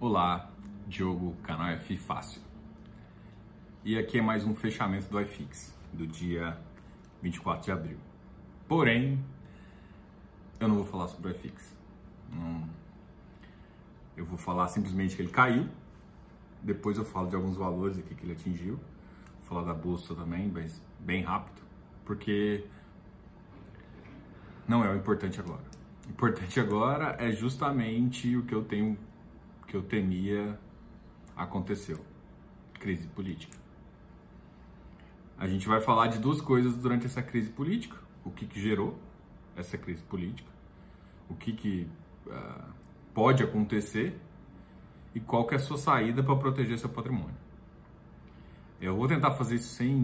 Olá, Diogo, canal F Fácil. E aqui é mais um fechamento do iFix, do dia 24 de abril. Porém, eu não vou falar sobre o iFix. Não... Eu vou falar simplesmente que ele caiu. Depois eu falo de alguns valores aqui que ele atingiu. Vou falar da bolsa também, mas bem rápido, porque não é o importante agora. O importante agora é justamente o que eu tenho que eu temia aconteceu. Crise política. A gente vai falar de duas coisas durante essa crise política. O que, que gerou essa crise política, o que, que uh, pode acontecer e qual que é a sua saída para proteger seu patrimônio. Eu vou tentar fazer isso sem...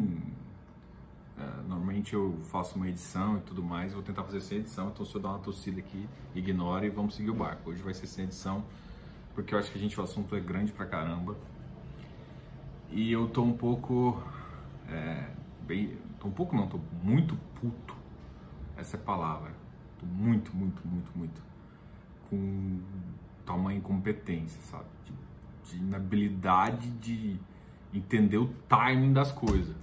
Uh, normalmente eu faço uma edição e tudo mais, vou tentar fazer sem edição, então se eu dar uma tossida aqui, ignore e vamos seguir o barco. Hoje vai ser sem edição, porque eu acho que gente, o assunto é grande pra caramba. E eu tô um pouco. É, bem. Tô um pouco não, tô muito puto. Essa é a palavra. Tô muito, muito, muito, muito. Com tamanha incompetência, sabe? De, de inabilidade de entender o timing das coisas.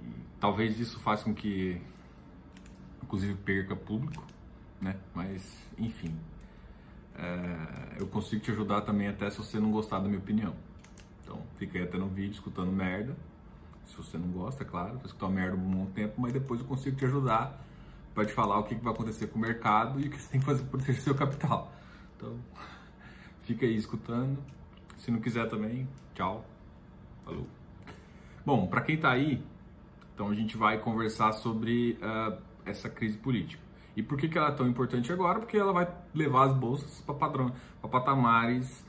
E talvez isso faça com que, inclusive, perca público, né? Mas, enfim é, eu consigo te ajudar também até se você não gostar da minha opinião. Então, fica aí até no vídeo escutando merda. Se você não gosta, é claro, vai escutar merda um bom tempo, mas depois eu consigo te ajudar para te falar o que, vai acontecer com o mercado e o que você tem que fazer para proteger seu capital. Então, fica aí escutando. Se não quiser também, tchau. Falou. Bom, para quem está aí, então a gente vai conversar sobre uh, essa crise política. E por que, que ela é tão importante agora? Porque ela vai levar as bolsas para patamares,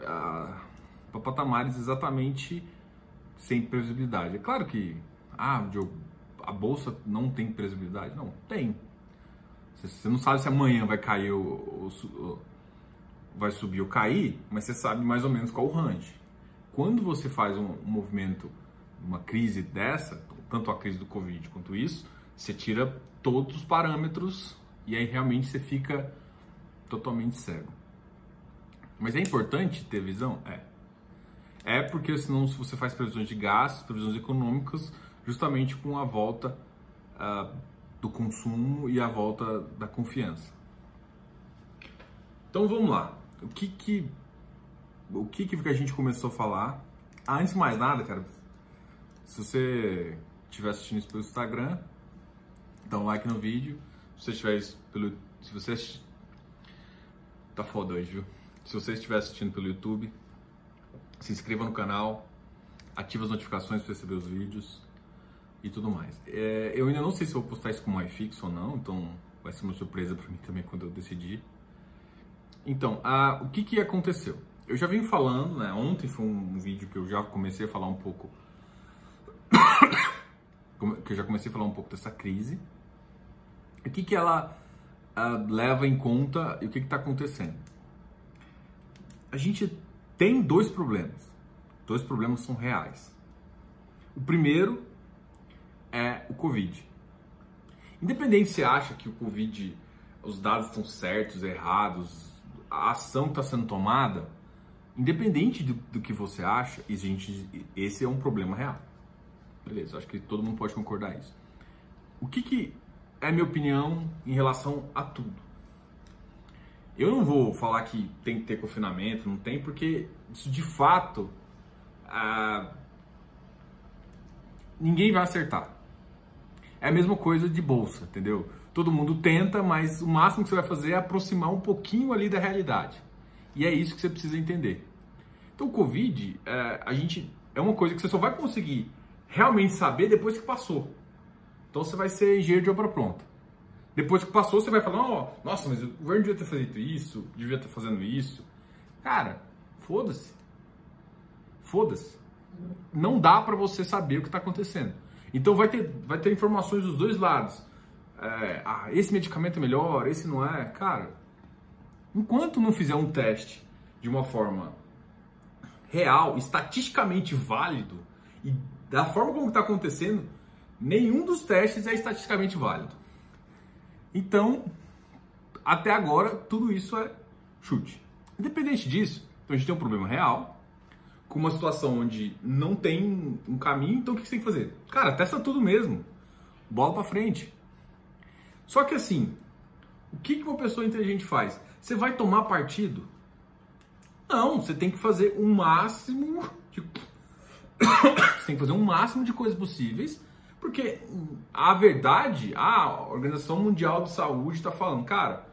uh, para patamares exatamente sem previsibilidade. É claro que ah, a bolsa não tem previsibilidade, não tem. Você não sabe se amanhã vai cair ou, vai subir ou cair, mas você sabe mais ou menos qual o range. Quando você faz um, um movimento, uma crise dessa, tanto a crise do Covid quanto isso, você tira todos os parâmetros e aí realmente você fica totalmente cego. Mas é importante ter visão? É. É porque senão você faz previsões de gastos, previsões econômicas, justamente com a volta uh, do consumo e a volta da confiança. Então vamos lá. O que que o que que a gente começou a falar? Ah, antes de mais nada, cara, se você estiver assistindo isso pelo Instagram, dá um like no vídeo. Se você estiver pelo. Se você. Tá foda hoje, viu? Se você estiver assistindo pelo YouTube, se inscreva no canal, ative as notificações para receber os vídeos e tudo mais. É, eu ainda não sei se vou postar isso como iFix ou não, então vai ser uma surpresa para mim também quando eu decidir. Então, a, o que, que aconteceu? Eu já vim falando, né? Ontem foi um vídeo que eu já comecei a falar um pouco. que eu já comecei a falar um pouco dessa crise o que, que ela uh, leva em conta e o que está acontecendo? A gente tem dois problemas. Dois problemas são reais. O primeiro é o Covid. Independente se acha que o Covid, os dados estão certos, errados, a ação está sendo tomada, independente do, do, que você acha, esse é um problema real. Beleza, acho que todo mundo pode concordar isso. O que, que é minha opinião em relação a tudo. Eu não vou falar que tem que ter confinamento, não tem, porque isso de fato ah, ninguém vai acertar. É a mesma coisa de bolsa, entendeu? Todo mundo tenta, mas o máximo que você vai fazer é aproximar um pouquinho ali da realidade. E é isso que você precisa entender. Então, o Covid, é, a gente é uma coisa que você só vai conseguir realmente saber depois que passou. Então você vai ser engenheiro de obra pronta. Depois que passou, você vai falar, oh, nossa, mas o governo devia ter feito isso, devia estar fazendo isso. Cara, foda-se. Foda-se. Não dá para você saber o que está acontecendo. Então vai ter, vai ter informações dos dois lados. É, ah, esse medicamento é melhor, esse não é. Cara, enquanto não fizer um teste de uma forma real, estatisticamente válido, e da forma como está acontecendo, nenhum dos testes é estatisticamente válido. Então, até agora, tudo isso é chute. Independente disso, então a gente tem um problema real, com uma situação onde não tem um caminho, então o que você tem que fazer? Cara, testa tudo mesmo. Bola para frente. Só que assim, o que uma pessoa inteligente faz? Você vai tomar partido? Não, você tem que fazer o máximo de... você tem que fazer o máximo de coisas possíveis, porque a verdade, a Organização Mundial de Saúde está falando, cara,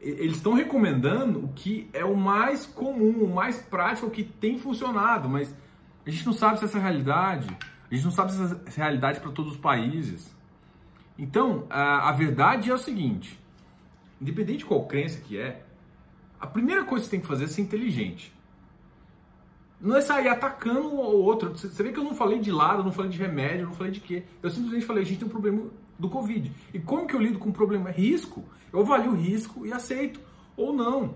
eles estão recomendando o que é o mais comum, o mais prático, o que tem funcionado, mas a gente não sabe se essa é a realidade, a gente não sabe se essa é a realidade para todos os países. Então, a, a verdade é o seguinte: independente de qual crença que é, a primeira coisa que você tem que fazer é ser inteligente. Não é sair atacando um ou outro. Você vê que eu não falei de lado, não falei de remédio, não falei de quê. Eu simplesmente falei, a gente tem um problema do Covid. E como que eu lido com o problema? É risco. Eu avalio o risco e aceito. Ou não.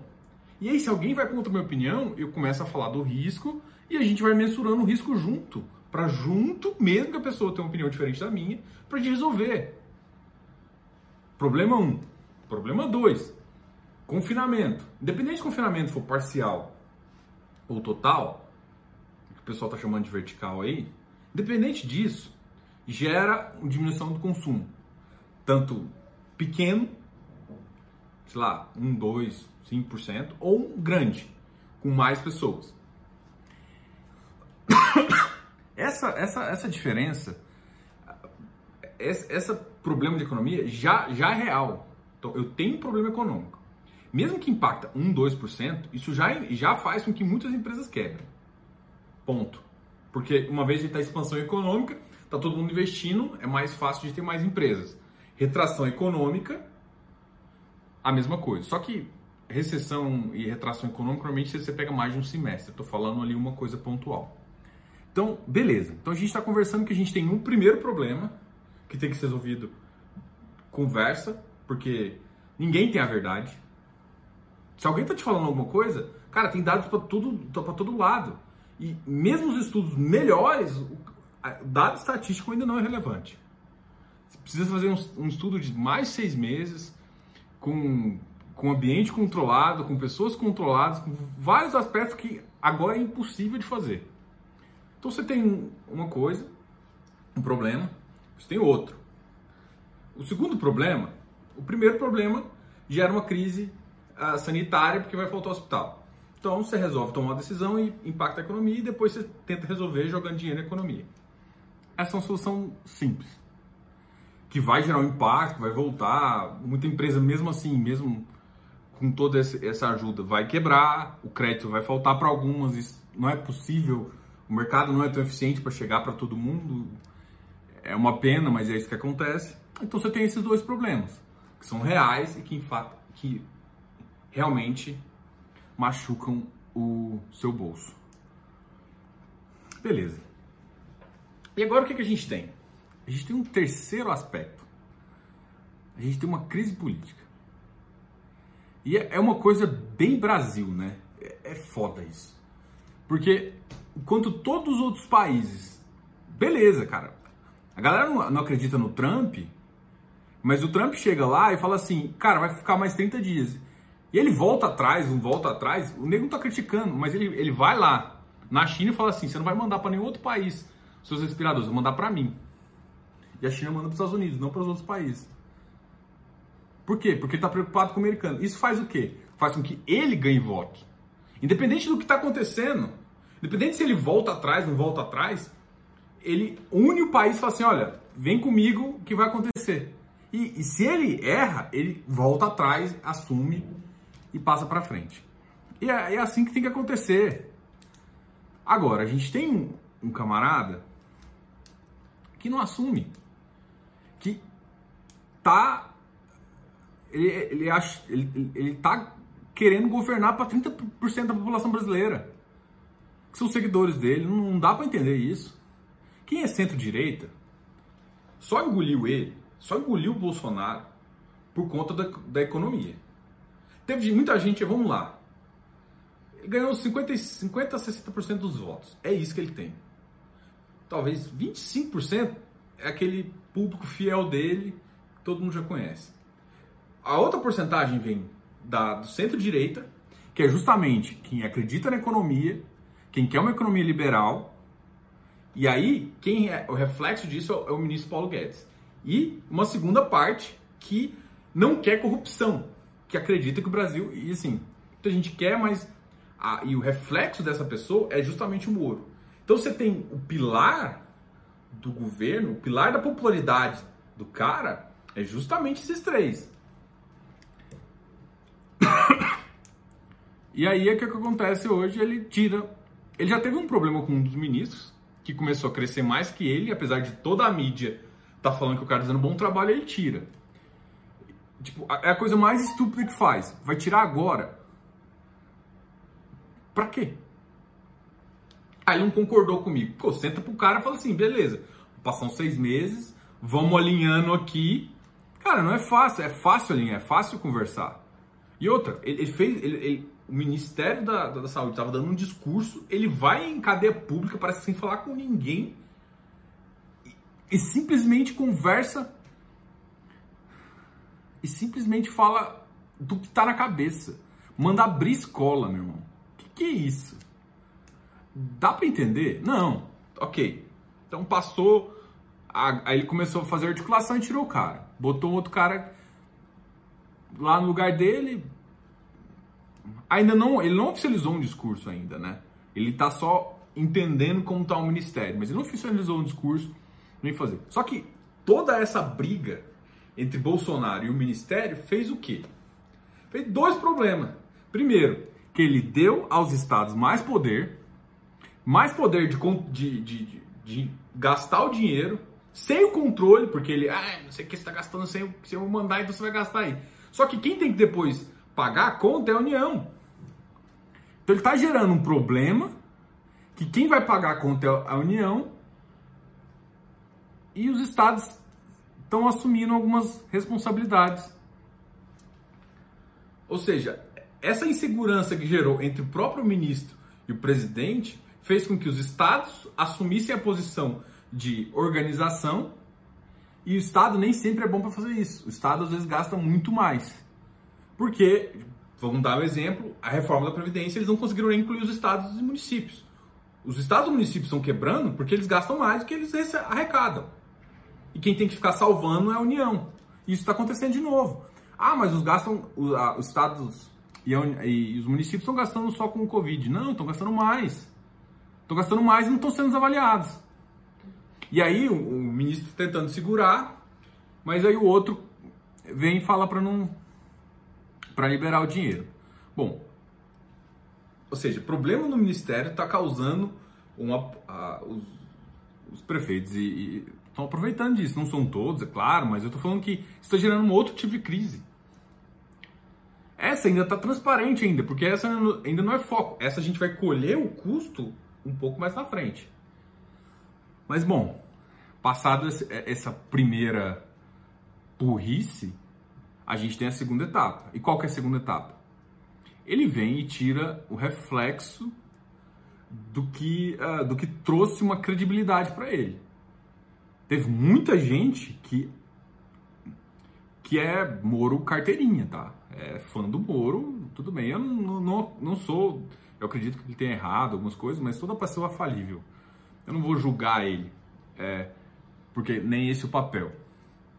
E aí, se alguém vai contra a minha opinião, eu começo a falar do risco e a gente vai mensurando o risco junto. Para junto, mesmo que a pessoa tenha uma opinião diferente da minha, para gente resolver. Problema 1. Um. Problema 2. Confinamento. Independente se o confinamento for parcial ou total, que o pessoal está chamando de vertical aí, independente disso, gera uma diminuição do consumo. Tanto pequeno, sei lá, 1, 2, 5%, ou um grande, com mais pessoas. Essa, essa, essa diferença esse, esse problema de economia já, já é real. Então, eu tenho um problema econômico. Mesmo que impacta 1, 2%, isso já, já faz com que muitas empresas quebrem. Ponto. Porque uma vez que está expansão econômica, está todo mundo investindo, é mais fácil de ter mais empresas. Retração econômica, a mesma coisa. Só que recessão e retração econômica, normalmente você pega mais de um semestre. Estou falando ali uma coisa pontual. Então, beleza. Então a gente está conversando que a gente tem um primeiro problema, que tem que ser resolvido conversa, porque ninguém tem a verdade. Se alguém está te falando alguma coisa, cara, tem dados para tudo, para todo lado. E mesmo os estudos melhores, o dado estatístico ainda não é relevante. Você precisa fazer um, um estudo de mais seis meses, com, com ambiente controlado, com pessoas controladas, com vários aspectos que agora é impossível de fazer. Então você tem uma coisa, um problema, você tem outro. O segundo problema, o primeiro problema gera uma crise uh, sanitária porque vai faltar hospital. Então você resolve tomar uma decisão e impacta a economia e depois você tenta resolver jogando dinheiro na economia. Essa é uma solução simples, que vai gerar um impacto, vai voltar. Muita empresa, mesmo assim, mesmo com toda essa ajuda, vai quebrar, o crédito vai faltar para algumas, isso não é possível, o mercado não é tão eficiente para chegar para todo mundo é uma pena, mas é isso que acontece. Então você tem esses dois problemas, que são reais e que, que realmente machucam o seu bolso. Beleza. E agora o que, que a gente tem? A gente tem um terceiro aspecto. A gente tem uma crise política. E é, é uma coisa bem Brasil, né? É, é foda isso. Porque enquanto todos os outros países, beleza, cara, a galera não, não acredita no Trump, mas o Trump chega lá e fala assim, cara, vai ficar mais 30 dias. E ele volta atrás, um volta atrás, o nego não tá criticando, mas ele, ele vai lá na China e fala assim, você não vai mandar para nenhum outro país seus respiradores, vai mandar para mim. E a China manda para os Estados Unidos, não para os outros países. Por quê? Porque ele está preocupado com o americano. Isso faz o quê? Faz com que ele ganhe votos. Independente do que está acontecendo, independente se ele volta atrás, não volta atrás, ele une o país e fala assim: olha, vem comigo que vai acontecer. E, e se ele erra, ele volta atrás, assume e passa para frente. E é, é, assim que tem que acontecer. Agora, a gente tem um, um camarada que não assume, que tá ele, ele, ele, ele tá querendo governar para 30% da população brasileira. Que são seguidores dele, não, não dá para entender isso. Quem é centro-direita só engoliu ele, só engoliu o Bolsonaro por conta da, da economia. Teve muita gente, vamos lá, ele ganhou 50, 50 a 60% dos votos. É isso que ele tem. Talvez 25% é aquele público fiel dele, que todo mundo já conhece. A outra porcentagem vem da, do centro-direita que é justamente quem acredita na economia, quem quer uma economia liberal, e aí quem é o reflexo disso é o ministro Paulo Guedes. E uma segunda parte que não quer corrupção, que acredita que o Brasil, e assim, a gente quer, mas a, e o reflexo dessa pessoa é justamente o Moro. Então você tem o pilar do governo, o pilar da popularidade do cara é justamente esses três. E aí é que, é que acontece hoje, ele tira. Ele já teve um problema com um dos ministros, que começou a crescer mais que ele, apesar de toda a mídia tá falando que o cara tá fazendo um bom trabalho, ele tira. Tipo, é a coisa mais estúpida que faz. Vai tirar agora. Pra quê? Aí não concordou comigo. Pô, senta pro cara e fala assim, beleza, passam seis meses, vamos alinhando aqui. Cara, não é fácil, é fácil alinhar, é fácil conversar. E outra, ele, ele fez, ele, ele, o Ministério da, da, Saúde estava dando um discurso, ele vai em cadeia pública, parece sem falar com ninguém, e, e simplesmente conversa e simplesmente fala do que tá na cabeça. Manda abrir escola, meu irmão. Que que é isso? Dá para entender? Não. Ok. Então passou, aí ele começou a fazer articulação e tirou o cara. Botou um outro cara lá no lugar dele. Ainda não, ele não oficializou um discurso ainda, né? Ele tá só entendendo como tá o ministério, mas ele não oficializou um discurso nem fazer. Só que toda essa briga entre Bolsonaro e o ministério fez o quê? Fez dois problemas. Primeiro, que ele deu aos estados mais poder, mais poder de, de, de, de gastar o dinheiro, sem o controle, porque ele, ah, não sei o que você está gastando sem, sem eu mandar, então você vai gastar aí. Só que quem tem que depois pagar a conta é a União. Então ele está gerando um problema que quem vai pagar a conta é a União e os estados estão assumindo algumas responsabilidades. Ou seja, essa insegurança que gerou entre o próprio ministro e o presidente fez com que os estados assumissem a posição de organização e o estado nem sempre é bom para fazer isso. O estado às vezes gasta muito mais. Porque, vamos dar um exemplo, a reforma da previdência eles não conseguiram nem incluir os estados e municípios. Os estados e municípios estão quebrando porque eles gastam mais do que eles arrecadam. E quem tem que ficar salvando é a União. Isso está acontecendo de novo. Ah, mas os gastam, os, estados e, e, os municípios estão gastando só com o Covid. Não, estão gastando mais. Estão gastando mais e não estão sendo avaliados. E aí o, o ministro tá tentando segurar, mas aí o outro vem e fala para não para liberar o dinheiro. Bom, ou seja, problema no ministério está causando uma, a, os, os, prefeitos e, e estão aproveitando disso. Não são todos, é claro, mas eu estou falando que está gerando um outro tipo de crise. Essa ainda está transparente ainda, porque essa ainda não é foco. Essa a gente vai colher o custo um pouco mais na frente. Mas bom, passado essa primeira burrice, a gente tem a segunda etapa. E qual que é a segunda etapa? Ele vem e tira o reflexo do que, uh, do que trouxe uma credibilidade para ele. Teve muita gente que que é Moro carteirinha, tá? É fã do Moro, tudo bem. Eu não, não, não sou, eu acredito que ele tenha errado algumas coisas, mas toda pessoa é falível. Eu não vou julgar ele, é, porque nem esse é o papel.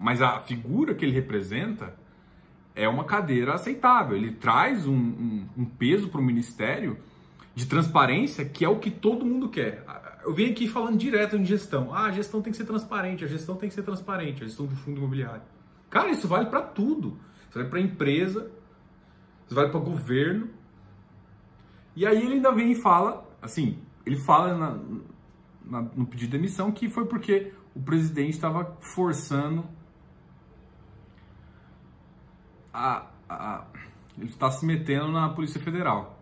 Mas a figura que ele representa é uma cadeira aceitável. Ele traz um, um, um peso para o ministério de transparência que é o que todo mundo quer eu venho aqui falando direto em gestão. Ah, a gestão tem que ser transparente, a gestão tem que ser transparente, a gestão do fundo imobiliário. Cara, isso vale para tudo. Isso vale para empresa, isso vale para governo. E aí ele ainda vem e fala, assim, ele fala na, na, no pedido de demissão que foi porque o presidente estava forçando a, a ele está se metendo na Polícia Federal,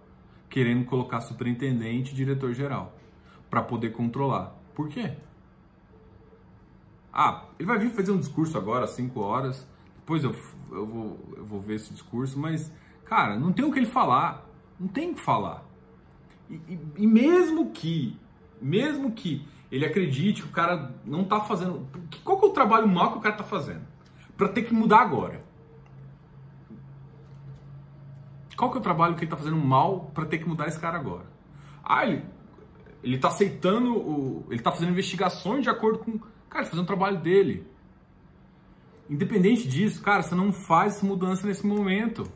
querendo colocar superintendente e diretor-geral para poder controlar. Por quê? Ah, ele vai vir fazer um discurso agora, às 5 horas. Depois eu, eu, vou, eu vou ver esse discurso, mas, cara, não tem o que ele falar. Não tem o que falar. E, e, e mesmo que, mesmo que ele acredite que o cara não tá fazendo. Qual que é o trabalho mal que o cara tá fazendo? Para ter que mudar agora. Qual que é o trabalho que ele está fazendo mal para ter que mudar esse cara agora? Ah, ele, ele tá aceitando, o, ele está fazendo investigações de acordo com... Cara, fazendo o trabalho dele. Independente disso, cara, você não faz mudança nesse momento.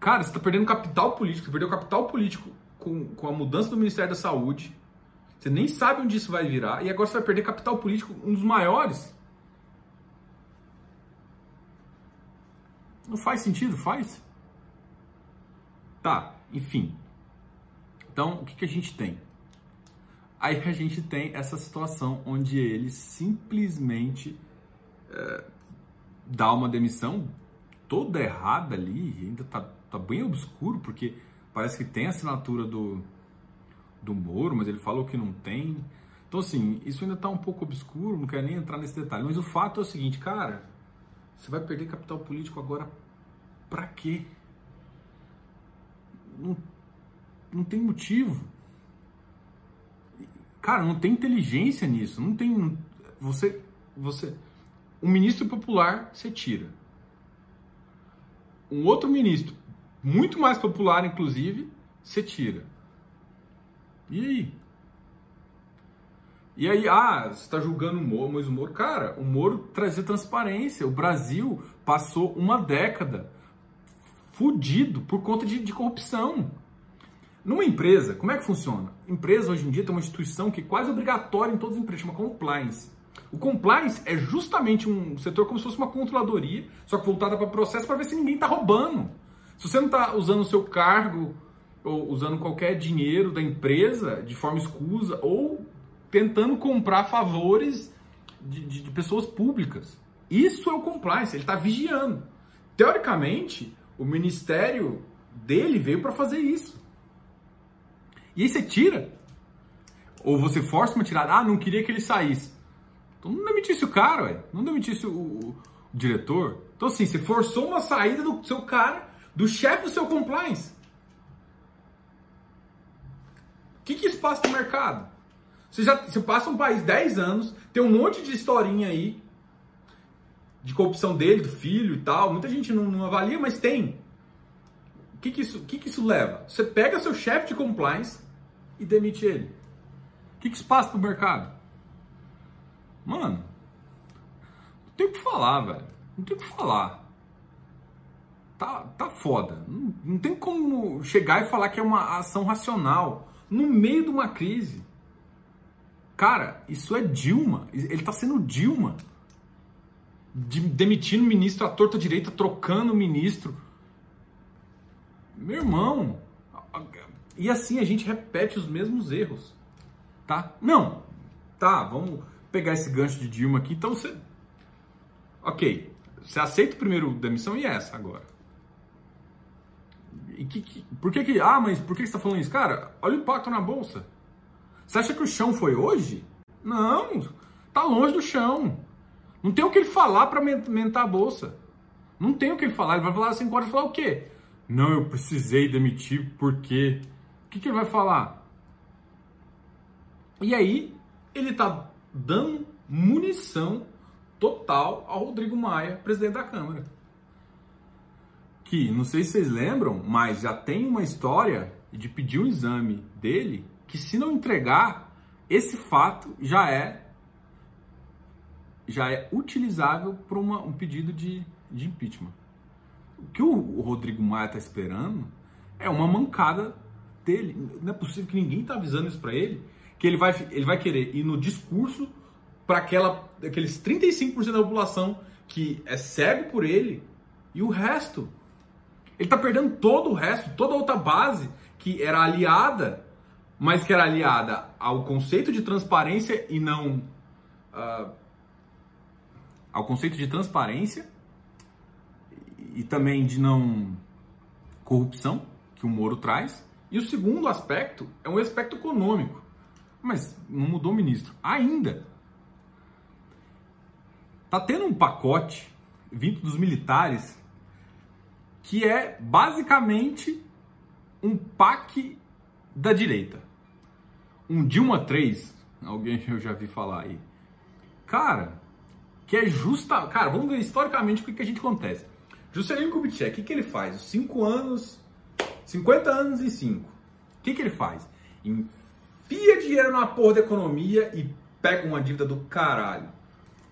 Cara, você está perdendo capital político, você perdeu capital político com, com a mudança do Ministério da Saúde. Você nem sabe onde isso vai virar. E agora você vai perder capital político, um dos maiores. Não faz sentido? Faz? Tá, enfim. Então, o que, que a gente tem? Aí a gente tem essa situação onde ele simplesmente é, dá uma demissão toda errada ali, ainda tá, tá bem obscuro, porque parece que tem assinatura do, do Moro, mas ele falou que não tem. Então, assim, isso ainda tá um pouco obscuro, não quero nem entrar nesse detalhe. Mas o fato é o seguinte, cara, você vai perder capital político agora pra quê? Não, não tem motivo. Cara, não tem inteligência nisso. Não tem. Você. você um ministro popular você tira. Um outro ministro, muito mais popular, inclusive, você tira. E aí? E aí, ah, você está julgando o Moro, mas o Moro, cara, o Moro trazia transparência. O Brasil passou uma década fudido por conta de, de corrupção. Numa empresa, como é que funciona? Empresa hoje em dia tem uma instituição que é quase obrigatória em todas as empresas, chama compliance. O compliance é justamente um setor como se fosse uma controladoria, só que voltada para processo para ver se ninguém está roubando. Se você não está usando o seu cargo ou usando qualquer dinheiro da empresa de forma escusa ou tentando comprar favores de, de, de pessoas públicas. Isso é o compliance, ele está vigiando. Teoricamente, o ministério dele veio para fazer isso. E aí você tira. Ou você força uma tirada. Ah, não queria que ele saísse. Então não demitisse o cara, ué. não demitisse o, o, o diretor. Então assim, você forçou uma saída do seu cara, do chefe do seu compliance. O que, que isso passa no mercado? Você já você passa um país 10 anos, tem um monte de historinha aí de corrupção dele, do filho e tal. Muita gente não, não avalia, mas tem. O que, que, isso, que, que isso leva? Você pega seu chefe de compliance e demite ele. O que, que isso passa pro mercado? Mano, não tem o que falar, velho. Não tem o que falar. Tá, tá foda. Não, não tem como chegar e falar que é uma ação racional no meio de uma crise. Cara, isso é Dilma. Ele tá sendo Dilma. De, demitindo ministro à torta direita, trocando ministro. Meu irmão. E assim a gente repete os mesmos erros. Tá? Não. Tá, vamos pegar esse gancho de Dilma aqui. Então você. Ok. Você aceita o primeiro demissão e essa agora. E que, que, por que que. Ah, mas por que você está falando isso? Cara, olha o impacto na bolsa. Você acha que o chão foi hoje? Não. Tá longe do chão. Não tem o que ele falar para aumentar a bolsa. Não tem o que ele falar. Ele vai falar assim, pode falar o quê? Não, eu precisei demitir porque. O que, que ele vai falar? E aí, ele tá dando munição total ao Rodrigo Maia, presidente da Câmara. Que, não sei se vocês lembram, mas já tem uma história de pedir um exame dele que, se não entregar, esse fato já é já é utilizável para um pedido de, de impeachment. O que o, Rodrigo Maia está esperando é uma mancada dele. Não é possível que ninguém está avisando isso para ele que ele vai, ele vai querer ir no discurso para aqueles 35% da população que é cego por ele e o resto. Ele está perdendo todo o resto, toda a outra base que era aliada, mas que era aliada ao conceito de transparência e não uh, ao conceito de transparência e também de não corrupção que o Moro traz. E o segundo aspecto é um aspecto econômico. Mas não mudou o ministro. Ainda. Tá tendo um pacote vindo dos militares que é basicamente um PAC da direita. Um Dilma 3, alguém eu já vi falar aí. Cara, que é justa. Cara, vamos ver historicamente o que, que a gente acontece. Juscelino Kubitschek, o que, que ele faz? Os 5 anos, 50 anos em 5. O que, que ele faz? Enfia dinheiro na porra da economia e pega uma dívida do caralho.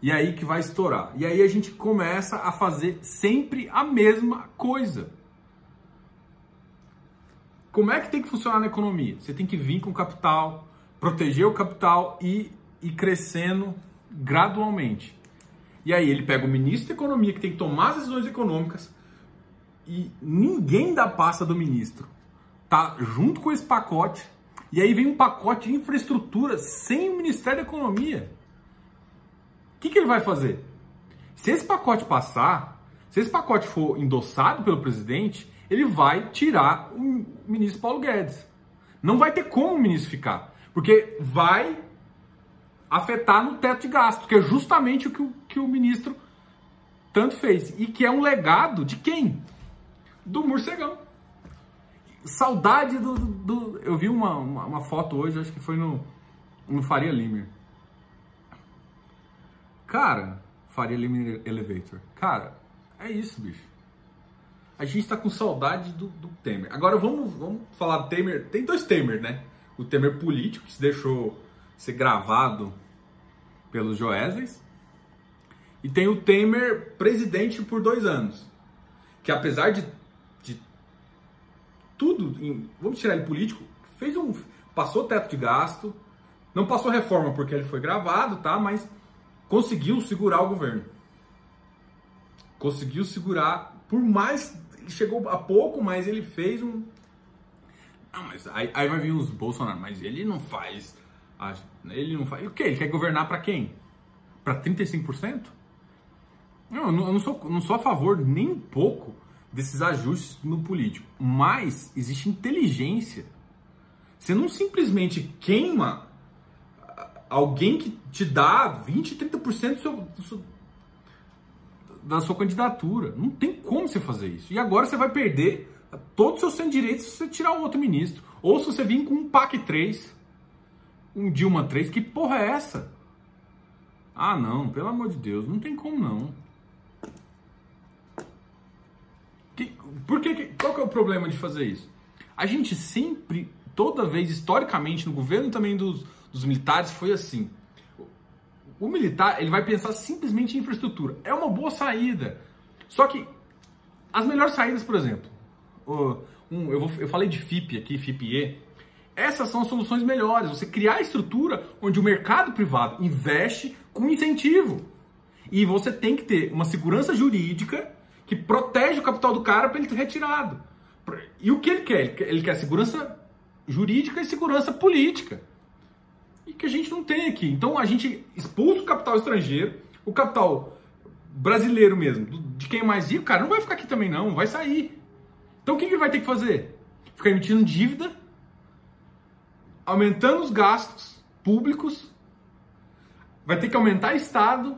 E aí que vai estourar. E aí a gente começa a fazer sempre a mesma coisa. Como é que tem que funcionar na economia? Você tem que vir com capital, proteger o capital e ir crescendo gradualmente. E aí ele pega o ministro da Economia, que tem que tomar as decisões econômicas, e ninguém da pasta do ministro tá junto com esse pacote. E aí vem um pacote de infraestrutura sem o Ministério da Economia. O que, que ele vai fazer? Se esse pacote passar, se esse pacote for endossado pelo presidente, ele vai tirar o ministro Paulo Guedes. Não vai ter como o ministro ficar, porque vai afetar no teto de gasto, que é justamente o que o, que o ministro tanto fez. E que é um legado de quem? Do morcegão. Saudade do. do, eu vi uma, uma, uma, foto hoje, acho que foi no, no Faria Limer. Cara, Faria Limer Elevator. Cara, é isso, bicho. A gente tá com saudade do, do Temer. Agora vamos, vamos falar do Temer. Tem dois Temer, né? O Temer político, que se deixou ser gravado pelos Joesley. E tem o Temer presidente por dois anos. Que apesar de, de tudo, em, vamos tirar ele político, fez um. passou teto de gasto, não passou reforma porque ele foi gravado, tá? Mas conseguiu segurar o governo. Conseguiu segurar, por mais. Chegou a pouco, mas ele fez um. Não, mas aí, aí vai vir os Bolsonaro, mas ele não faz ele não faz. O que? Ele quer governar para quem? Para 35%? Não, eu não sou, não sou a favor nem um pouco desses ajustes no político. Mas existe inteligência. Você não simplesmente queima alguém que te dá 20, 30% do seu, do seu, da sua candidatura. Não tem como você fazer isso. E agora você vai perder todos os seus direitos se você tirar um outro ministro. Ou se você vir com um PAC 3 um Dilma 3, que porra é essa? Ah, não, pelo amor de Deus, não tem como não. Que, por que, qual que é o problema de fazer isso? A gente sempre, toda vez, historicamente, no governo também dos, dos militares, foi assim. O militar, ele vai pensar simplesmente em infraestrutura. É uma boa saída. Só que as melhores saídas, por exemplo, um, eu, vou, eu falei de FIP aqui, FIPE, essas são as soluções melhores. Você criar a estrutura onde o mercado privado investe com incentivo. E você tem que ter uma segurança jurídica que protege o capital do cara para ele ser retirado. E o que ele quer? Ele quer segurança jurídica e segurança política. E que a gente não tem aqui. Então a gente expulsa o capital estrangeiro, o capital brasileiro mesmo, de quem mais ir, o cara não vai ficar aqui também não, vai sair. Então o que ele vai ter que fazer? Ficar emitindo dívida aumentando os gastos públicos, vai ter que aumentar o Estado,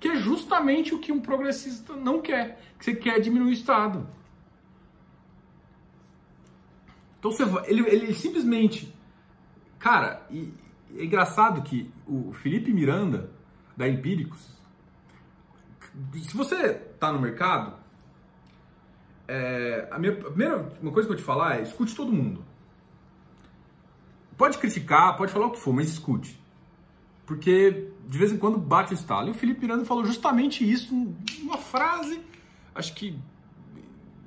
que é justamente o que um progressista não quer, que você quer diminuir o Estado. Então você ele, ele simplesmente. Cara, e, é engraçado que o Felipe Miranda, da Empíricos, se você tá no mercado, é, a, minha, a primeira uma coisa que eu vou te falar é escute todo mundo. Pode criticar, pode falar o que for, mas escute. Porque de vez em quando bate o estalo. E o Felipe Miranda falou justamente isso numa frase, acho que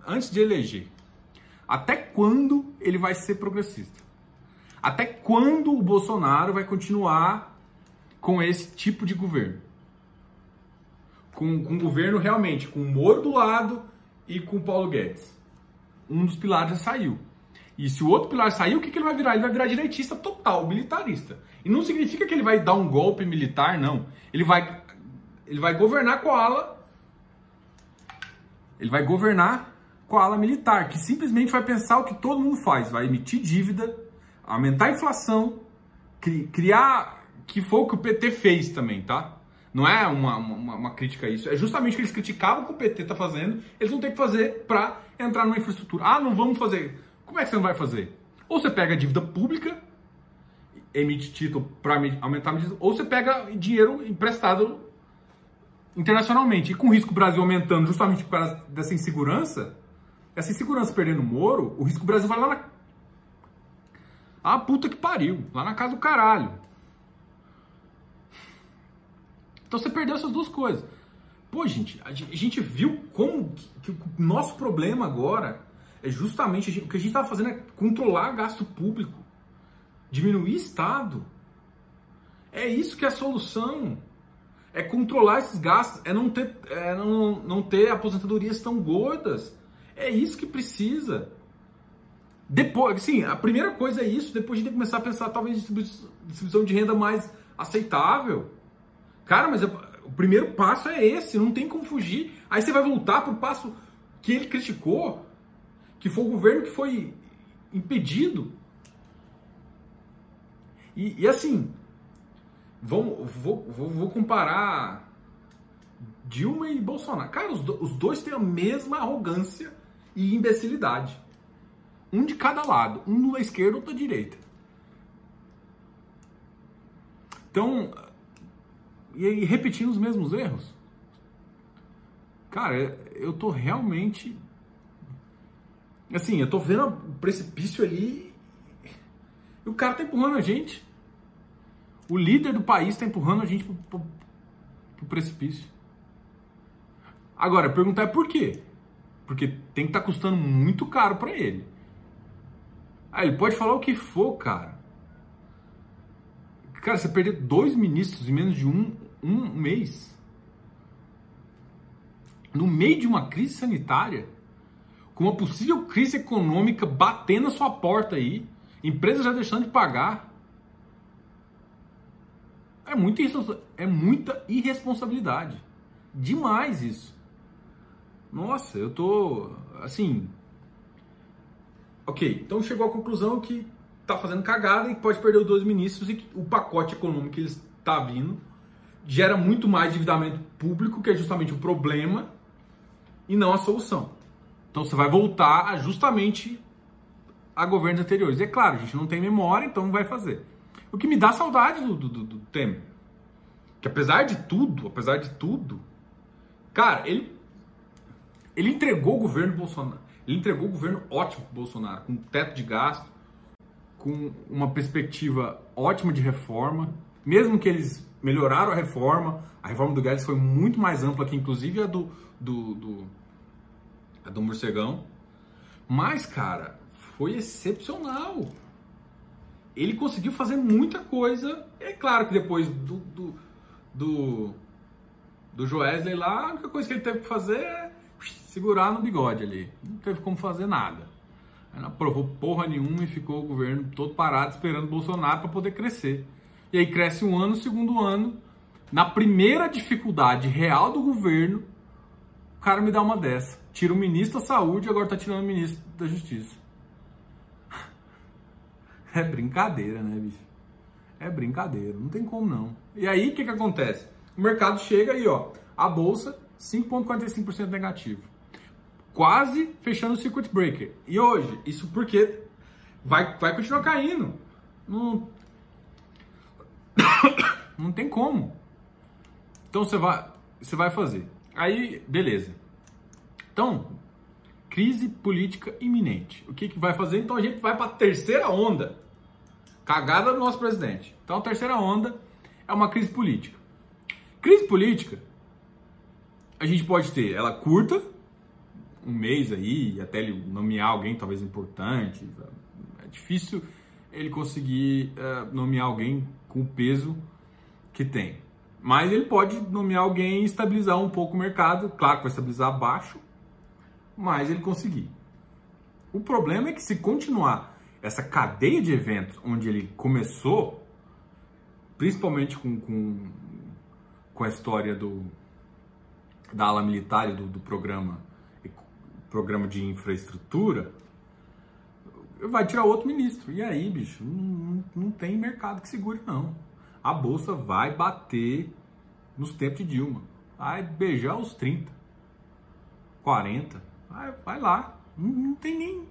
antes de eleger. Até quando ele vai ser progressista? Até quando o Bolsonaro vai continuar com esse tipo de governo? Com, com um governo realmente com o Moro do lado e com o Paulo Guedes. Um dos pilares já saiu. E se o outro pilar sair, o que, que ele vai virar? Ele vai virar direitista total, militarista. E não significa que ele vai dar um golpe militar, não. Ele vai, ele vai governar com a ala. Ele vai governar com a ala militar, que simplesmente vai pensar o que todo mundo faz: vai emitir dívida, aumentar a inflação, cri, criar. Que foi o que o PT fez também, tá? Não é uma, uma, uma, crítica a isso. É justamente o que eles criticavam que o PT está fazendo, eles vão ter que fazer para entrar numa infraestrutura. Ah, não vamos fazer. Como é que você não vai fazer? Ou você pega dívida pública, emite título para aumentar a medida, ou você pega dinheiro emprestado internacionalmente. E com o risco do Brasil aumentando justamente por causa dessa insegurança, essa insegurança perdendo o Moro, o risco do Brasil vai lá na. Ah, puta que pariu, lá na casa do caralho. Então você perdeu essas duas coisas. Pô, gente, a gente viu como que, o nosso problema agora é justamente o que a gente estava fazendo é controlar gasto público, diminuir Estado. É isso que é a solução é controlar esses gastos, é não ter, é não, não ter aposentadorias tão gordas. É isso que precisa. Depois, sim, a primeira coisa é isso, depois a gente tem que começar a pensar talvez distribuição de renda mais aceitável. Cara, mas o primeiro passo é esse, não tem como fugir. Aí você vai voltar para o passo que ele criticou, que foi o governo que foi impedido. E, e assim, Vamos, vou, vou, vou comparar Dilma e Bolsonaro. Cara, os, do, os dois têm a mesma arrogância e imbecilidade. Um de cada lado. Um da esquerda, outro da direita. Então, e aí repetindo os mesmos erros. Cara, eu tô realmente. Assim, eu tô vendo o precipício ali. E o cara tá empurrando a gente. O líder do país está empurrando a gente para o precipício. Agora, a pergunta é por quê? Porque tem que estar tá custando muito caro para ele. Ah, ele pode falar o que for, cara. Cara, você perder dois ministros em menos de um, um mês. No meio de uma crise sanitária, com uma possível crise econômica batendo na sua porta aí, empresas já deixando de pagar, é muita, é muita irresponsabilidade. Demais isso. Nossa, eu tô assim. Ok, então chegou à conclusão que tá fazendo cagada e pode perder os dois ministros e que o pacote econômico que eles tá vindo gera muito mais endividamento público, que é justamente o problema e não a solução. Então você vai voltar justamente a governos anteriores. E é claro, a gente não tem memória, então não vai fazer. O que me dá saudade do, do, do Temer. Que apesar de tudo, apesar de tudo, cara, ele, ele entregou o governo Bolsonaro. Ele entregou o governo ótimo pro Bolsonaro, com teto de gasto, com uma perspectiva ótima de reforma. Mesmo que eles melhoraram a reforma, a reforma do Guedes foi muito mais ampla que inclusive a do, do, do, a do Morcegão. Mas, cara, foi excepcional ele conseguiu fazer muita coisa. É claro que depois do, do, do, do Joesley lá, a única coisa que ele teve que fazer é segurar no bigode ali. Não teve como fazer nada. Não aprovou porra nenhuma e ficou o governo todo parado esperando o Bolsonaro para poder crescer. E aí cresce um ano, segundo ano. Na primeira dificuldade real do governo, cara me dá uma dessa. Tira o ministro da saúde e agora tá tirando o ministro da justiça. É brincadeira, né, bicho? É brincadeira, não tem como não. E aí, o que, que acontece? O mercado chega aí, ó, a bolsa 5,45% negativo. Quase fechando o circuit breaker. E hoje, isso porque vai, vai continuar caindo. Não, não tem como. Então você vai, você vai fazer. Aí, beleza. Então, crise política iminente. O que, que vai fazer? Então a gente vai para a terceira onda. Cagada do nosso presidente. Então a terceira onda é uma crise política. Crise política, a gente pode ter ela curta, um mês aí, até ele nomear alguém talvez importante. É difícil ele conseguir uh, nomear alguém com o peso que tem. Mas ele pode nomear alguém e estabilizar um pouco o mercado. Claro que vai estabilizar abaixo, mas ele conseguir. O problema é que se continuar essa cadeia de eventos onde ele começou, principalmente com, com, com a história do, da ala militar do, do programa, programa de infraestrutura, vai tirar outro ministro. E aí, bicho, não, não tem mercado que segure, não. A bolsa vai bater nos tempos de Dilma. Vai beijar os 30, 40. Vai, vai lá. Não, não tem nem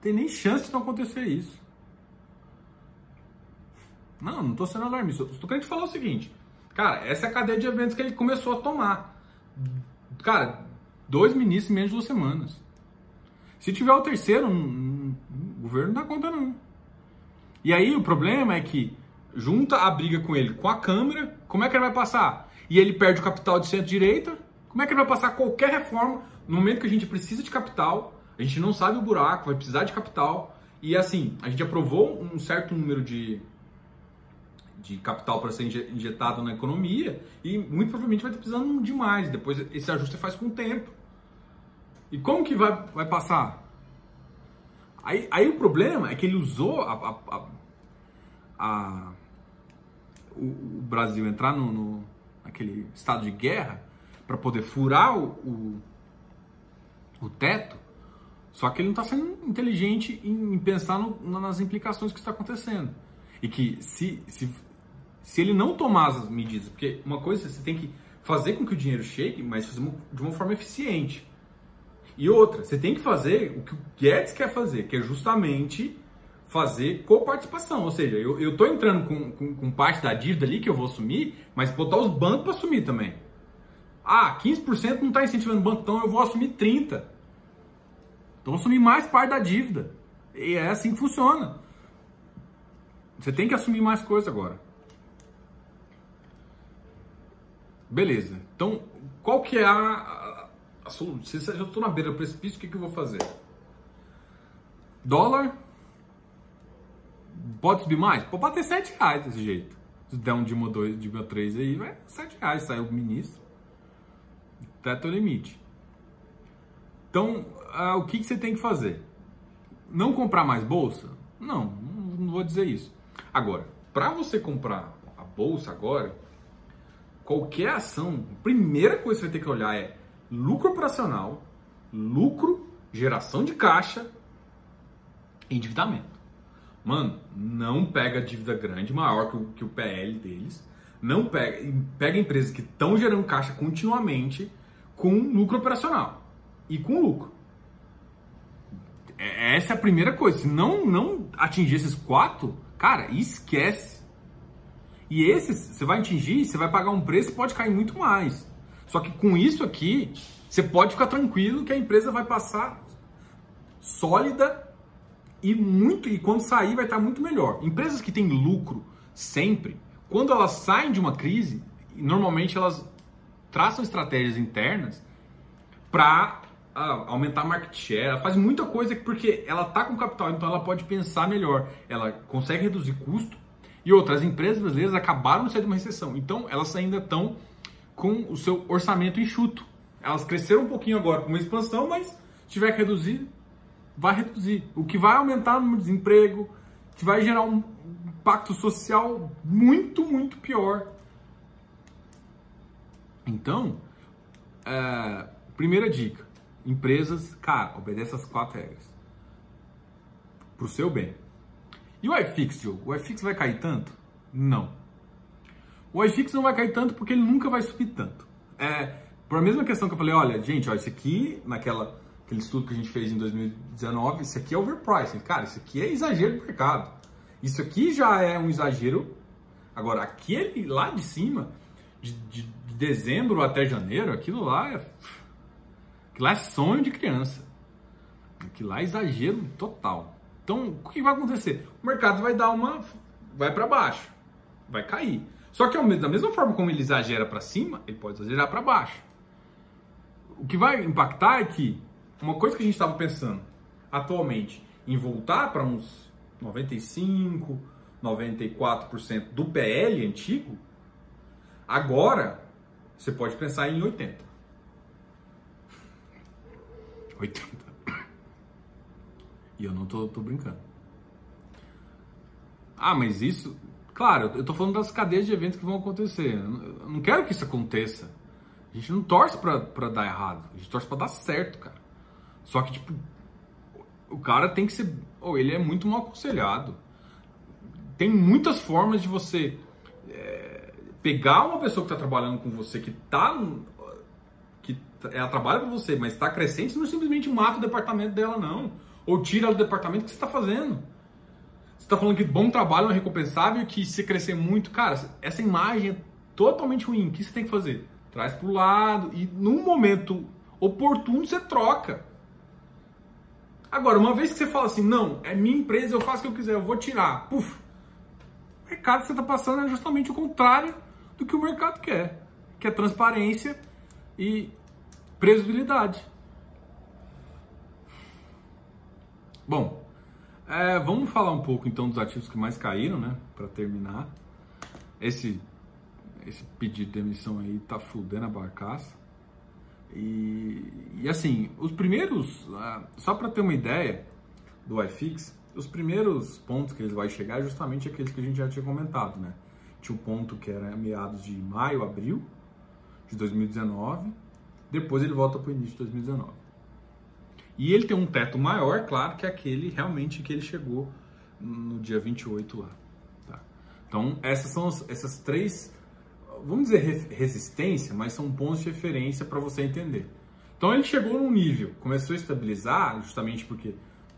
tem nem chance de não acontecer isso. Não, não estou sendo alarmista. Estou querendo te falar o seguinte. Cara, essa é a cadeia de eventos que ele começou a tomar. cara, dois ministros em menos de duas semanas. Se tiver o terceiro, o governo não dá conta não. E aí o problema é que junta a briga com ele com a Câmara, como é que ele vai passar? E ele perde o capital de centro-direita, como é que ele vai passar qualquer reforma no momento que a gente precisa de capital, a gente não sabe o buraco, vai precisar de capital, e assim, a gente aprovou um certo número de, de capital para ser injetado na economia e muito provavelmente vai estar precisando de mais. Depois esse ajuste faz com o tempo. E como que vai, vai passar? Aí, aí o problema é que ele usou a, a, a, a o, o, Brasil entrar no, no, naquele estado de guerra para poder furar o, o, o teto só que ele não está sendo inteligente em, pensar no, nas implicações que está acontecendo. E que se, se, se ele não tomar as medidas, porque uma coisa você tem que fazer com que o dinheiro chegue, mas fazer de uma forma eficiente. E outra, você tem que fazer o que o Guedes quer fazer, que é justamente fazer coparticipação. Ou seja, eu, estou entrando com, com, com, parte da dívida ali que eu vou assumir, mas botar os bancos para assumir também. Ah, 15% não está incentivando o banco, então eu vou assumir 30%. Então assumir mais parte da dívida. E é assim que funciona. Você tem que assumir mais coisa agora. Beleza. Então, qual que é a, a, a solução? Se eu estou na beira do precipício, o que, que eu vou fazer? Dólar pode subir mais? Pode bater 7 reais desse jeito. Se der um Dima 2, Dima 3 aí, vai 7 reais. Saiu o ministro. Teto limite. Então, ah, o que, que você tem que fazer? Não comprar mais bolsa? Não, não vou dizer isso. Agora, para você comprar a bolsa agora, qualquer ação, a primeira coisa que você vai ter que olhar é lucro operacional, lucro, geração de caixa endividamento. Mano, não pega dívida grande, maior que o, que o PL deles. Não pega, pega empresas que estão gerando caixa continuamente com lucro operacional e com lucro. É, essa é a primeira coisa. Se não, não atingir esses quatro, cara, esquece. E esses, você vai atingir, você vai pagar um preço pode cair muito mais. Só que com isso aqui, você pode ficar tranquilo que a empresa vai passar sólida e muito e quando sair vai estar muito melhor. Empresas que têm lucro sempre, quando elas saem de uma crise, normalmente elas traçam estratégias internas para ah, aumentar a market share, faz muita coisa porque ela está com capital, então ela pode pensar melhor, ela consegue reduzir custo. E outras empresas brasileiras acabaram de sair de uma recessão, então elas ainda estão com o seu orçamento enxuto. Elas cresceram um pouquinho agora com uma expansão, mas tiver que reduzir, vai reduzir. O que vai aumentar o desemprego, que vai gerar um impacto social muito, muito pior. Então, é, primeira dica: Empresas, cara, obedece as quatro regras. Pro seu bem. E o iFix, Diogo? O iFix vai cair tanto? Não. O iFix não vai cair tanto porque ele nunca vai subir tanto. É, por a mesma questão que eu falei, olha, gente, ó, isso aqui, naquela aquele estudo que a gente fez em 2019, isso aqui é overpricing. Cara, isso aqui é exagero do mercado. Isso aqui já é um exagero. Agora, aquele lá de cima, de, de, de dezembro até janeiro, aquilo lá é Aquilo lá é sonho de criança. Aquilo lá é exagero total. Então, o que vai acontecer? O mercado vai dar uma. vai para baixo. Vai cair. Só que da mesma forma como ele exagera para cima, ele pode exagerar para baixo. O que vai impactar é que uma coisa que a gente estava pensando atualmente em voltar para uns 95, 94% do PL antigo, agora você pode pensar em 80. 80. E eu não tô, tô brincando. Ah, mas isso. Claro, eu tô falando das cadeias de eventos que vão acontecer. Eu não quero que isso aconteça. A gente não torce pra dar errado. A gente torce pra dar certo, cara. Só que, tipo, o cara tem que ser. Ou oh, ele é muito mal aconselhado. Tem muitas formas de você é, pegar uma pessoa que está trabalhando com você, que tá ela trabalha para você, mas está crescente, você não simplesmente mata o departamento dela, não. Ou tira ela do departamento que você está fazendo. Você está falando que bom trabalho é recompensável e que se crescer muito, cara, essa imagem é totalmente ruim. O que você tem que fazer? traz para o lado e num momento oportuno você troca. Agora, uma vez que você fala assim, não, é minha empresa, eu faço o que eu quiser, eu vou tirar, puf, o mercado que você está passando é justamente o contrário do que o mercado quer, que é transparência e previsibilidade. Bom, é, vamos falar um pouco então dos ativos que mais caíram, né? Para terminar. Esse, esse pedido de emissão aí tá fudendo a barcaça. E, e assim, os primeiros, uh, só para ter uma ideia do iFix, os primeiros pontos que ele vai chegar é justamente aqueles que a gente já tinha comentado, né? Tinha um ponto que era meados de maio, abril de 2019, depois ele volta para o início de 2019. E ele tem um teto maior, claro, que aquele realmente que ele chegou no dia 28 lá. Tá? Então, essas são as, essas três vamos dizer resistência, mas são pontos de referência para você entender. Então ele chegou num nível, começou a estabilizar, justamente porque,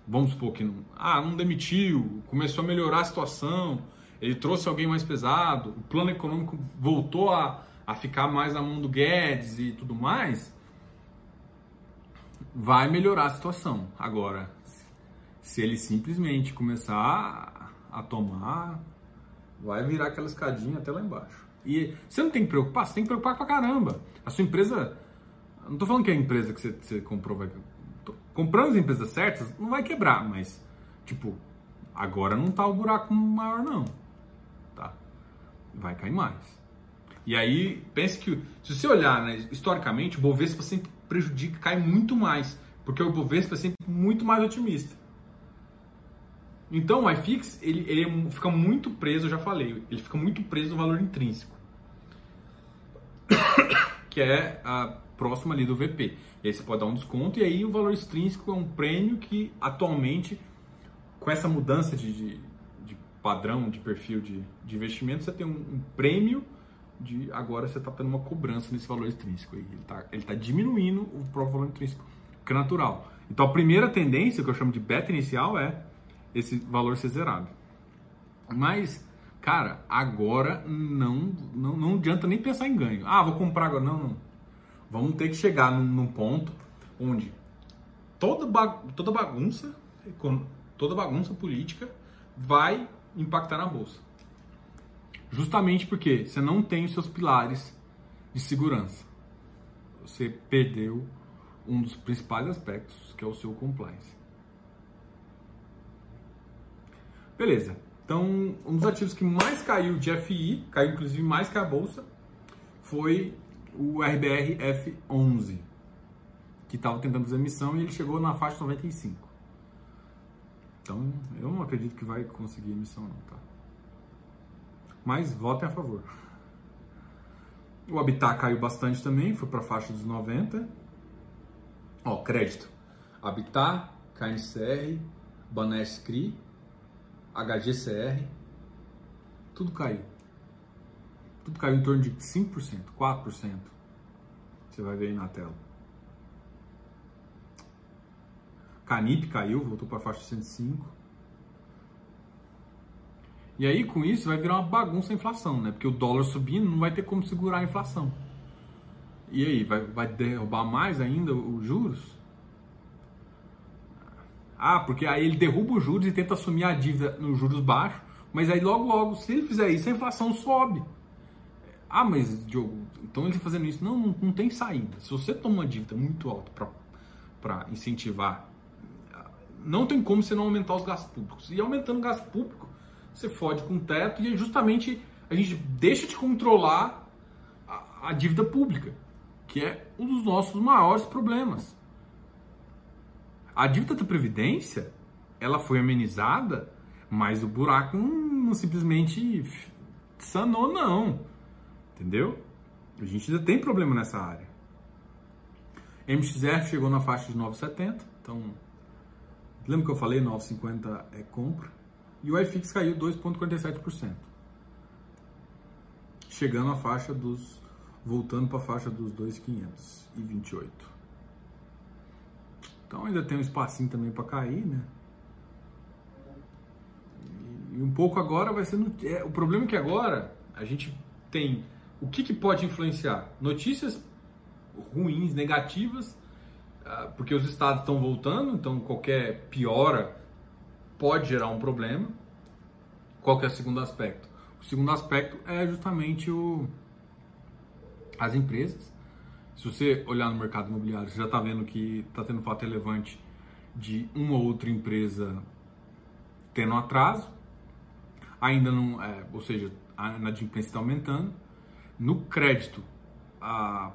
vamos supor que não, ah, não demitiu, começou a melhorar a situação, ele trouxe alguém mais pesado, o plano econômico voltou a, a ficar mais na mão do Guedes e tudo mais, vai melhorar a situação. Agora, se ele simplesmente começar a tomar, vai virar aquela escadinha até lá embaixo. E você não tem que preocupar, você tem que preocupar pra caramba. A sua empresa. Não tô falando que a empresa que você, você comprou vai. comprando as empresas certas, não vai quebrar, mas, tipo, agora não tá o buraco maior, não. Tá? Vai cair mais. E aí, pense que, se você olhar, né, historicamente, o Bovespa sempre prejudica, cai muito mais. Porque o Bovespa é sempre muito mais otimista. Então o iFix ele, ele fica muito preso, eu já falei, ele fica muito preso no valor intrínseco, que é a próxima ali do VP. E aí você pode dar um desconto e aí o valor extrínseco é um prêmio que atualmente, com essa mudança de, de, de padrão, de perfil de, de, investimento, você tem um, um prêmio de agora você está tendo uma cobrança nesse valor extrínseco. Ele está ele tá diminuindo o próprio valor intrínseco, que é natural. Então a primeira tendência, que eu chamo de beta inicial, é esse valor ser zerado. Mas, cara, agora não, não, não adianta nem pensar em ganho. Ah, vou comprar agora. Não, não. Vamos ter que chegar num, num ponto onde toda, toda bagunça, toda bagunça política vai impactar na bolsa. Justamente porque você não tem os seus pilares de segurança. Você perdeu um dos principais aspectos, que é o seu compliance. Beleza. Então, um dos ativos que mais caiu de FI, caiu inclusive mais que a bolsa, foi o RBR F11, que estava tentando fazer emissão e ele chegou na faixa 95. Então, eu não acredito que vai conseguir emissão não, tá? Mas votem a favor. O Habitat caiu bastante também, foi para a faixa dos 90. Ó, crédito. Habitat, KNCR, Banescri CRI, HGCR, tudo caiu. Tudo caiu em torno de 5%, 4%. Você vai ver aí na tela. Canip caiu, voltou para a faixa 105. E aí, com isso, vai virar uma bagunça a inflação, né? Porque o dólar subindo não vai ter como segurar a inflação. E aí, vai, vai derrubar mais ainda os juros? Ah, porque aí ele derruba os juros e tenta assumir a dívida nos juros baixos, mas aí logo, logo, se ele fizer isso, a inflação sobe. Ah, mas Diogo, então ele tá fazendo isso. Não, não, não tem saída. Se você toma uma dívida muito alta para incentivar, não tem como você não aumentar os gastos públicos. E aumentando o gasto público, você fode com o teto e justamente a gente deixa de controlar a, a dívida pública, que é um dos nossos maiores problemas. A dívida da Previdência, ela foi amenizada, mas o buraco não, simplesmente sanou, não. Entendeu? A gente ainda tem problema nessa área. MXF chegou na faixa de 9,70, então lembra que eu falei 9,50 é compra e o iFix caiu 2,47%, chegando à faixa dos voltando para a faixa dos 2,528. Então ainda tem um espacinho também para cair, né? E um pouco agora vai ser no, é, o problema é que agora a gente tem o que, que pode influenciar? Notícias ruins, negativas, ah, porque os estados estão voltando, então qualquer piora pode gerar um problema. Qual que é o segundo aspecto? O segundo aspecto é justamente o, as empresas. Se você olhar no mercado imobiliário, você já está vendo que está tendo fato relevante de uma ou outra empresa tendo atraso. Ainda não, é, ou seja, a inadimplência está aumentando. No crédito, a,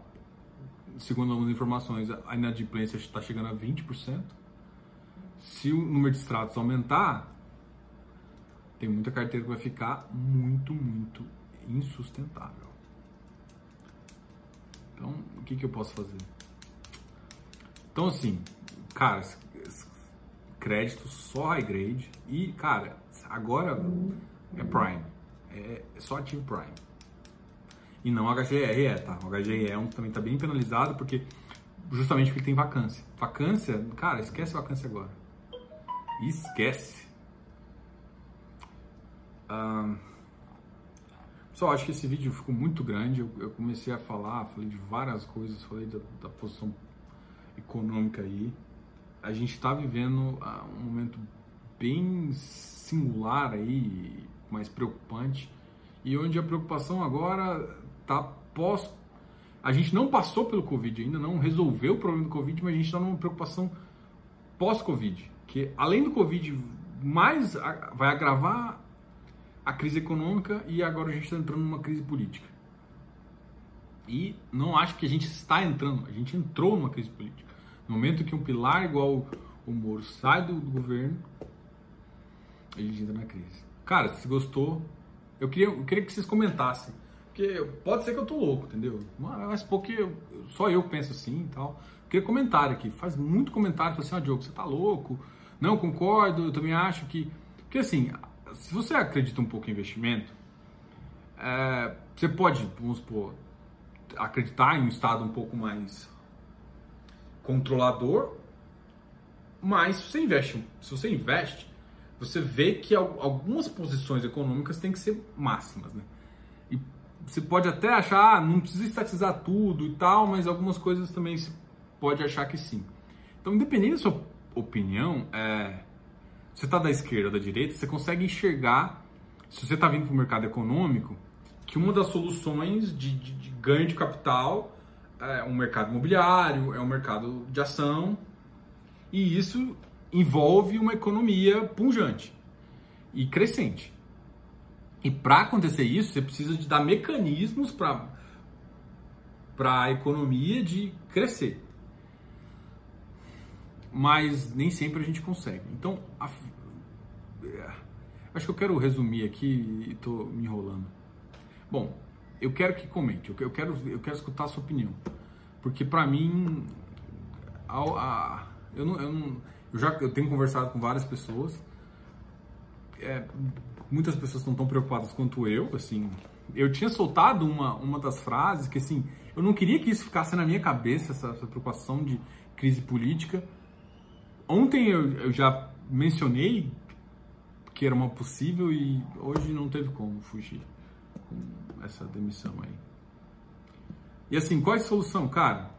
segundo algumas informações, a inadimplência está chegando a 20%. Se o número de extratos aumentar, tem muita carteira que vai ficar muito, muito insustentável. Então, o que, que eu posso fazer? Então, assim, cara, crédito só high grade e, cara, agora é Prime. É, é só ativo Prime. E não HGRE, tá? O HGRE é também tá bem penalizado porque justamente porque tem vacância. Vacância, cara, esquece vacância agora. Esquece. Ah, só acho que esse vídeo ficou muito grande. Eu, eu, comecei a falar, falei de várias coisas, falei da, da posição econômica aí. A gente está vivendo uh, um momento bem singular aí, mais preocupante, e onde a preocupação agora está pós. A gente não passou pelo Covid ainda, não resolveu o problema do Covid, mas a gente está numa preocupação pós-Covid, que além do Covid mais vai agravar a crise econômica e agora a gente está entrando numa crise política. E não acho que a gente está entrando, a gente entrou numa crise política. No momento que um pilar igual o Moro sai do, do governo, a gente entra na crise. Cara, se gostou, eu queria, eu queria que vocês comentassem. Porque pode ser que eu tô louco, entendeu? Mas porque só eu penso assim e tal. Queria comentário aqui. Faz muito comentário. Fala assim, ah, Diogo, você tá louco? Não, concordo, eu também acho que... Porque assim, se você acredita um pouco em investimento, é, você pode, vamos supor, acreditar em um estado um pouco mais controlador, mas se você investe, se você investe, você vê que algumas posições econômicas têm que ser máximas, né? E você pode até achar, ah, não precisa estatizar tudo e tal, mas algumas coisas também se pode achar que sim. Então, independente da sua opinião, é, você está da esquerda ou da direita, você consegue enxergar, se você está vindo para o mercado econômico, que uma das soluções de, de, de ganho de capital é um mercado imobiliário, é um mercado de ação, e isso envolve uma economia punjante e crescente. E para acontecer isso, você precisa de dar mecanismos para a economia de crescer mas nem sempre a gente consegue. Então, a, é, acho que eu quero resumir aqui e estou me enrolando. Bom, eu quero que comente, eu quero, eu quero escutar a sua opinião, porque para mim, a, a, eu, não, eu, não, eu já eu tenho conversado com várias pessoas, é, muitas pessoas não tão preocupadas quanto eu, assim, eu tinha soltado uma, uma das frases que assim, eu não queria que isso ficasse na minha cabeça, essa, essa preocupação de crise política, Ontem eu, eu já mencionei que era uma possível e hoje não teve como fugir com essa demissão aí. E assim, qual é a solução? Cara,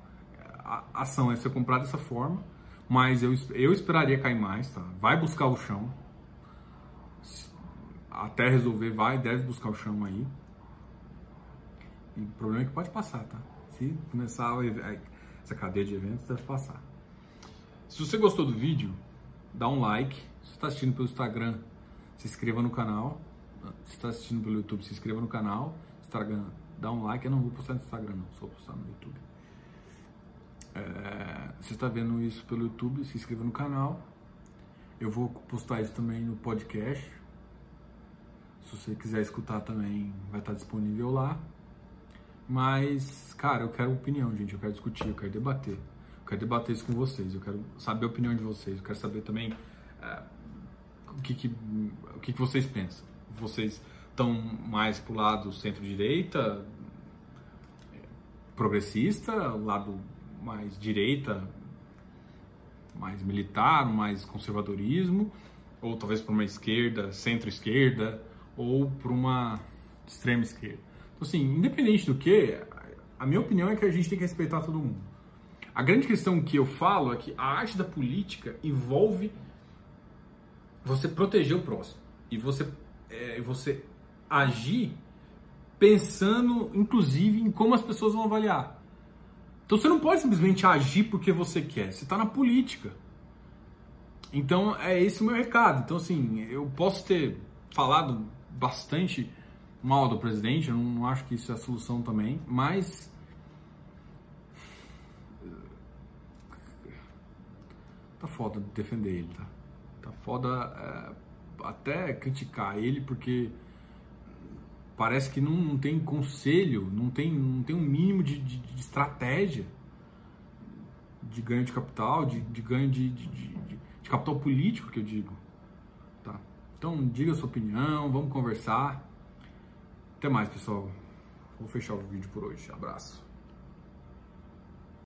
a ação é ser comprada dessa forma, mas eu, eu esperaria cair mais, tá? Vai buscar o chão. Até resolver, vai, deve buscar o chão aí. E o problema é que pode passar, tá? Se começar essa cadeia de eventos, deve passar. Se você gostou do vídeo, dá um like. Se está assistindo pelo Instagram, se inscreva no canal. Se está assistindo pelo YouTube, se inscreva no canal. Instagram, dá um like. Eu não vou postar no Instagram, não. Só vou postar no YouTube. É, se está vendo isso pelo YouTube, se inscreva no canal. Eu vou postar isso também no podcast. Se você quiser escutar também, vai estar disponível lá. Mas, cara, eu quero opinião, gente. Eu quero discutir, eu quero debater quero debater isso com vocês, eu quero saber a opinião de vocês, eu quero saber também é, o, que, que, o que, que vocês pensam. Vocês estão mais pro lado centro-direita, progressista, lado mais direita, mais militar, mais conservadorismo, ou talvez para uma esquerda, centro-esquerda, ou para uma extrema esquerda. Então, assim, independente do que, a minha opinião é que a gente tem que respeitar todo mundo. A grande questão que eu falo é que a arte da política envolve você proteger o próximo e você, é, você agir pensando, inclusive, em como as pessoas vão avaliar. Então você não pode simplesmente agir porque você quer. Você está na política. Então é esse o meu recado. Então assim, eu posso ter falado bastante mal do presidente, eu não acho que isso é a solução também, mas tá foda defender ele, tá? Tá foda é, até criticar ele porque parece que não, não, tem conselho, não tem, não tem um mínimo de, de, de estratégia de ganho de capital, de, de ganho de, de, capital político, que eu digo. Tá? Então, diga a sua opinião, vamos conversar. Até mais, pessoal. Vou fechar o vídeo por hoje. Abraço.